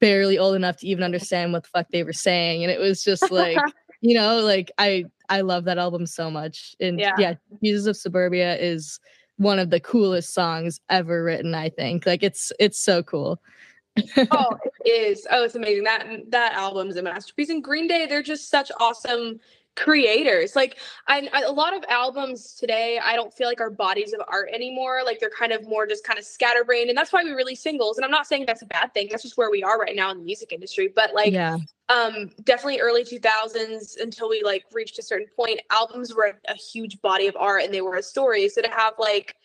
barely old enough to even understand what the fuck they were saying and it was just like you know like i i love that album so much and yeah. yeah jesus of suburbia is one of the coolest songs ever written i think like it's it's so cool. Oh it is. Oh it's amazing. That that album is a masterpiece and green day they're just such awesome creators like I, I, a lot of albums today i don't feel like are bodies of art anymore like they're kind of more just kind of scatterbrained and that's why we release singles and i'm not saying that's a bad thing that's just where we are right now in the music industry but like yeah. um definitely early 2000s until we like reached a certain point albums were a, a huge body of art and they were a story so to have like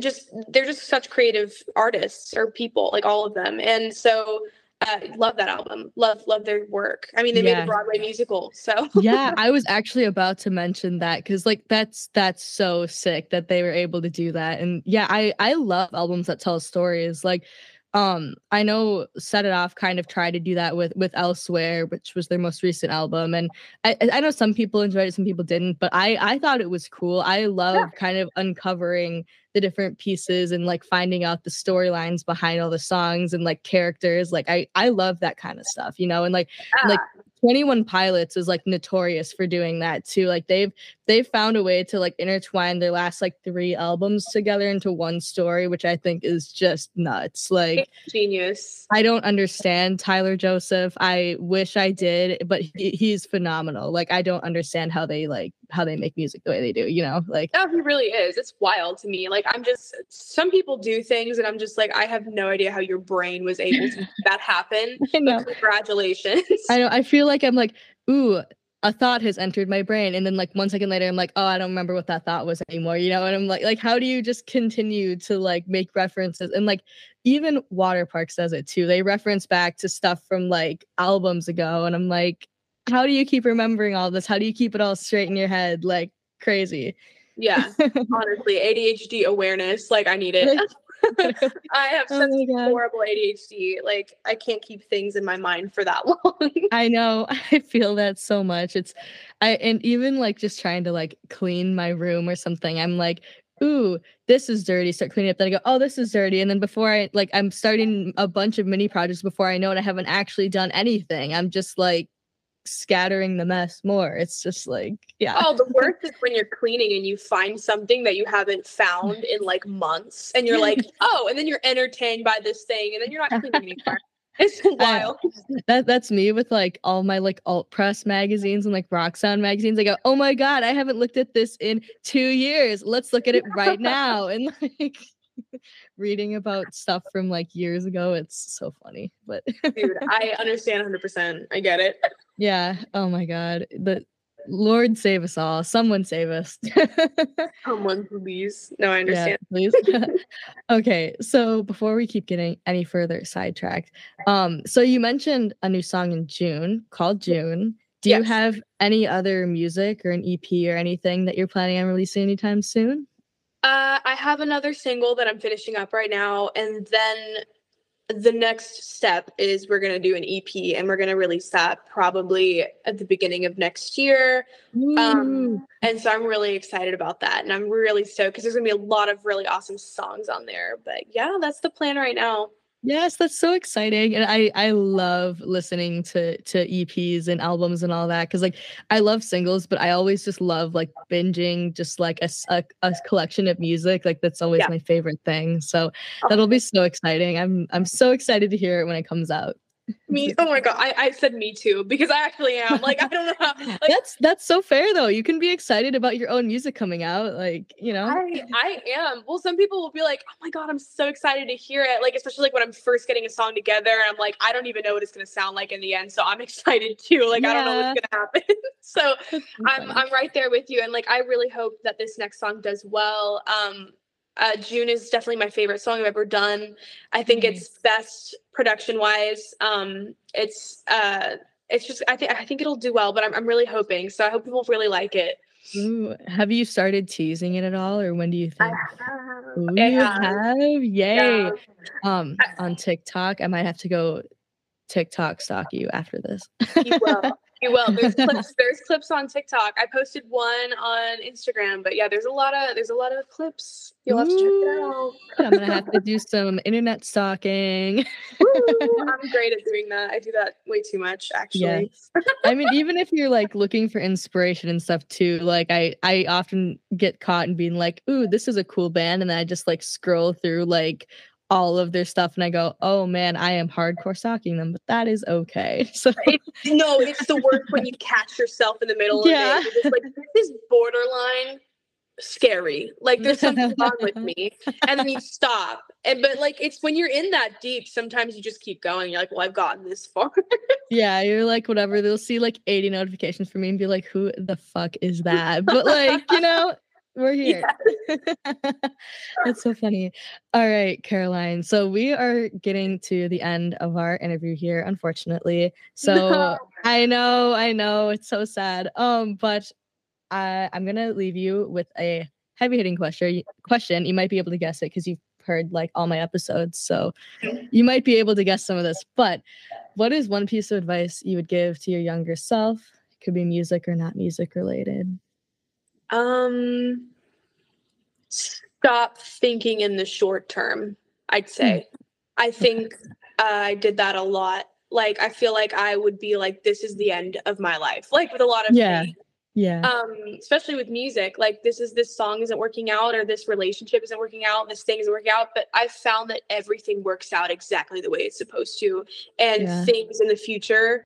just they're just such creative artists or people like all of them and so uh, love that album. Love, love their work. I mean, they yeah. made a Broadway musical. So yeah, I was actually about to mention that because like that's that's so sick that they were able to do that. And yeah, I I love albums that tell stories. Like um i know set it off kind of tried to do that with with elsewhere which was their most recent album and i i know some people enjoyed it some people didn't but i i thought it was cool i love yeah. kind of uncovering the different pieces and like finding out the storylines behind all the songs and like characters like i i love that kind of stuff you know and like yeah. like 21 Pilots is like notorious for doing that too. Like they've they've found a way to like intertwine their last like three albums together into one story, which I think is just nuts. Like genius. I don't understand Tyler Joseph. I wish I did, but he, he's phenomenal. Like I don't understand how they like how they make music the way they do, you know? Like No, he really is. It's wild to me. Like I'm just some people do things and I'm just like I have no idea how your brain was able to that happen. I know. congratulations. I know. I feel like I'm like, ooh, a thought has entered my brain and then like one second later i'm like oh i don't remember what that thought was anymore you know and i'm like like how do you just continue to like make references and like even Waterparks does it too they reference back to stuff from like albums ago and i'm like how do you keep remembering all this how do you keep it all straight in your head like crazy yeah honestly adhd awareness like i need it I have oh such horrible ADHD. Like I can't keep things in my mind for that long. I know. I feel that so much. It's I and even like just trying to like clean my room or something. I'm like, ooh, this is dirty. Start cleaning up. Then I go, oh, this is dirty. And then before I like I'm starting a bunch of mini projects before I know it, I haven't actually done anything. I'm just like scattering the mess more. It's just like, yeah. Oh, the worst is when you're cleaning and you find something that you haven't found in like months and you're like, oh, and then you're entertained by this thing and then you're not cleaning anymore. It's wild. that that's me with like all my like alt press magazines and like rock sound magazines. I go, oh my god, I haven't looked at this in two years. Let's look at it right now. And like reading about stuff from like years ago. It's so funny. But dude, I understand 100%. I get it. Yeah. Oh my god. The Lord save us all. Someone save us. Someone please. No, I understand. Yeah, please. okay, so before we keep getting any further sidetracked, um, so you mentioned a new song in June called June. Do yes. you have any other music or an EP or anything that you're planning on releasing anytime soon? Uh, I have another single that I'm finishing up right now, and then the next step is we're going to do an EP and we're going to release that probably at the beginning of next year. Um, and so I'm really excited about that. And I'm really stoked because there's going to be a lot of really awesome songs on there. But yeah, that's the plan right now. Yes, that's so exciting. And I I love listening to to EPs and albums and all that cuz like I love singles, but I always just love like binging just like a a, a collection of music. Like that's always yeah. my favorite thing. So oh. that'll be so exciting. I'm I'm so excited to hear it when it comes out me oh my god I, I said me too because i actually am like i don't know how like, that's that's so fair though you can be excited about your own music coming out like you know? I, I am well some people will be like oh my god i'm so excited to hear it like especially like when i'm first getting a song together and i'm like i don't even know what it's going to sound like in the end so i'm excited too like yeah. i don't know what's going to happen so i'm i'm right there with you and like i really hope that this next song does well um uh, June is definitely my favorite song I've ever done. I think nice. it's best production wise. Um, it's uh, it's just I think I think it'll do well, but I'm I'm really hoping. So I hope people really like it. Ooh, have you started teasing it at all, or when do you think? Ooh, you have, yay! Yeah. Um, on TikTok, I might have to go TikTok stalk you after this. you will. You will. There's clips. There's clips on TikTok. I posted one on Instagram, but yeah, there's a lot of there's a lot of clips. You'll have to check it out. I'm gonna have to do some internet stalking. I'm great at doing that. I do that way too much, actually. Yes. I mean, even if you're like looking for inspiration and stuff too, like I I often get caught in being like, "Ooh, this is a cool band," and then I just like scroll through like all of their stuff and I go, oh man, I am hardcore stalking them, but that is okay. So it, no, it's the worst when you catch yourself in the middle yeah. of it. It's like this is borderline scary. Like there's something wrong with me. And then you stop. And but like it's when you're in that deep, sometimes you just keep going. You're like, well, I've gotten this far. yeah, you're like, whatever. They'll see like 80 notifications for me and be like, who the fuck is that? But like, you know, we're here. Yeah. That's so funny. All right, Caroline. So we are getting to the end of our interview here, unfortunately. So no. I know, I know, it's so sad. Um, but I, I'm gonna leave you with a heavy hitting question. Question. You might be able to guess it because you've heard like all my episodes, so you might be able to guess some of this. But what is one piece of advice you would give to your younger self? It could be music or not music related. Um, stop thinking in the short term. I'd hmm. say. I think uh, I did that a lot. Like I feel like I would be like, this is the end of my life. Like with a lot of yeah. Things. Yeah. Um, especially with music, like this is this song isn't working out, or this relationship isn't working out, this thing isn't working out. But I've found that everything works out exactly the way it's supposed to, and yeah. things in the future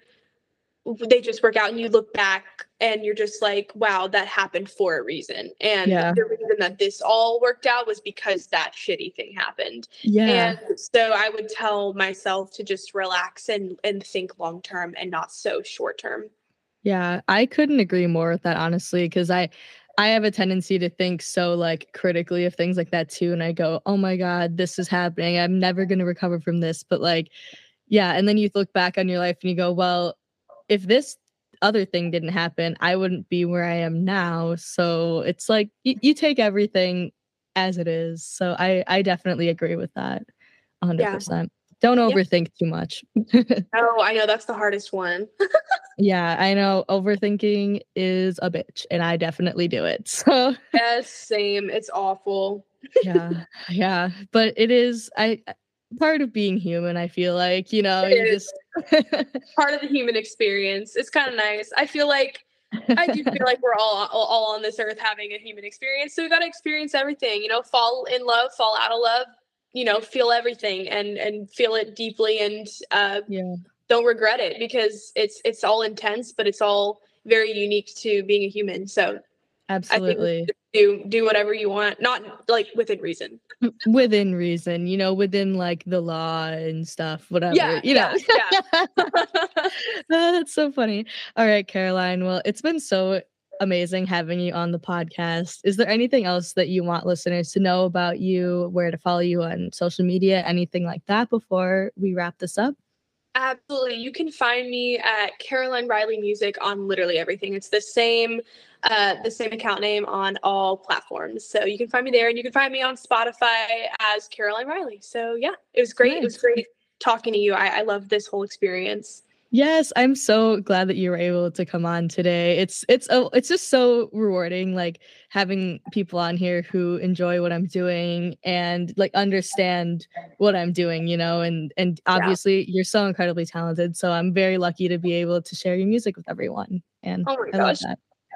they just work out and you look back and you're just like wow that happened for a reason and yeah. the reason that this all worked out was because that shitty thing happened yeah and so i would tell myself to just relax and and think long term and not so short term yeah i couldn't agree more with that honestly because i I have a tendency to think so like critically of things like that too. And I go, oh my God, this is happening. I'm never going to recover from this. But like, yeah. And then you look back on your life and you go, well, if this other thing didn't happen, I wouldn't be where I am now. So it's like you, you take everything as it is. So I I definitely agree with that 100%. Yeah. Don't overthink too much. oh, I know that's the hardest one. yeah, I know overthinking is a bitch and I definitely do it. So Yes, same. It's awful. yeah. Yeah, but it is I part of being human, I feel like, you know, it you is. just part of the human experience. It's kind of nice. I feel like I do feel like we're all, all, on this earth having a human experience. So we got to experience everything, you know, fall in love, fall out of love, you know, feel everything and and feel it deeply and uh yeah. don't regret it because it's it's all intense, but it's all very unique to being a human. So Absolutely. do do whatever you want, not like within reason. Within reason, you know, within like the law and stuff, whatever. Yeah, you know. yeah. oh, that's so funny. All right, Caroline. Well, it's been so amazing having you on the podcast. Is there anything else that you want listeners to know about you, where to follow you on social media, anything like that before we wrap this up? Absolutely. You can find me at Caroline Reilly Music on literally everything. It's the same uh, the same account name on all platforms. So you can find me there and you can find me on Spotify as Caroline Reilly. So yeah, it was great. Nice. It was great talking to you. I, I love this whole experience. Yes, I'm so glad that you were able to come on today. It's it's oh, it's just so rewarding like having people on here who enjoy what I'm doing and like understand what I'm doing, you know, and and obviously yeah. you're so incredibly talented, so I'm very lucky to be able to share your music with everyone. And oh my I gosh.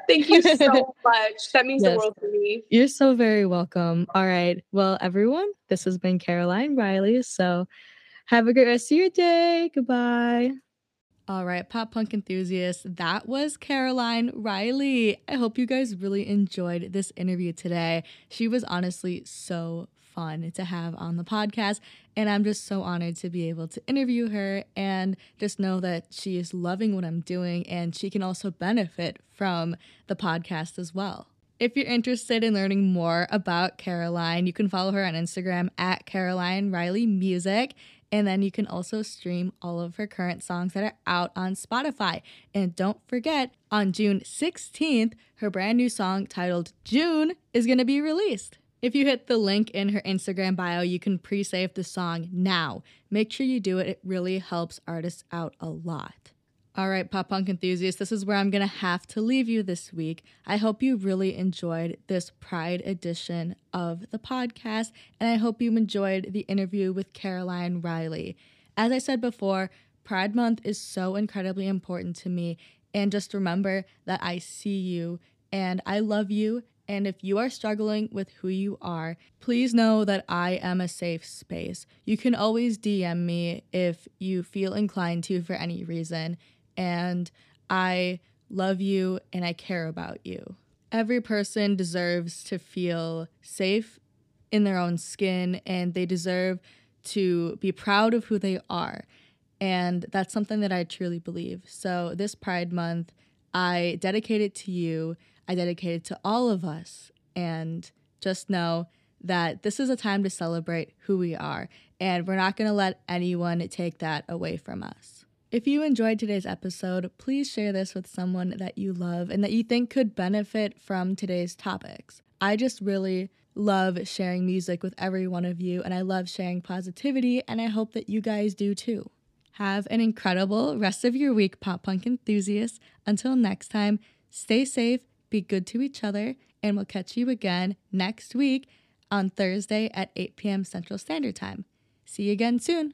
Thank you so much. That means yes. the world to me. You're so very welcome. All right. Well, everyone, this has been Caroline Reilly. So have a great rest of your day. Goodbye. All right, pop punk enthusiasts, that was Caroline Reilly. I hope you guys really enjoyed this interview today. She was honestly so fun to have on the podcast, and I'm just so honored to be able to interview her and just know that she is loving what I'm doing and she can also benefit from the podcast as well. If you're interested in learning more about Caroline, you can follow her on Instagram at Caroline Reilly Music. And then you can also stream all of her current songs that are out on Spotify. And don't forget, on June 16th, her brand new song titled June is going to be released. If you hit the link in her Instagram bio, you can pre save the song now. Make sure you do it, it really helps artists out a lot. All right, pop punk enthusiasts, this is where I'm going to have to leave you this week. I hope you really enjoyed this Pride edition of the podcast, and I hope you enjoyed the interview with Caroline Reilly. As I said before, Pride Month is so incredibly important to me, and just remember that I see you and I love you. And if you are struggling with who you are, please know that I am a safe space. You can always DM me if you feel inclined to for any reason and I love you and I care about you. Every person deserves to feel safe in their own skin and they deserve to be proud of who they are. And that's something that I truly believe. So, this Pride Month, I dedicate it to you. I dedicate it to all of us. And just know that this is a time to celebrate who we are. And we're not going to let anyone take that away from us. If you enjoyed today's episode, please share this with someone that you love and that you think could benefit from today's topics. I just really love sharing music with every one of you, and I love sharing positivity, and I hope that you guys do too. Have an incredible rest of your week, pop punk enthusiasts. Until next time, stay safe, be good to each other, and we'll catch you again next week on Thursday at 8 p.m. Central Standard Time. See you again soon.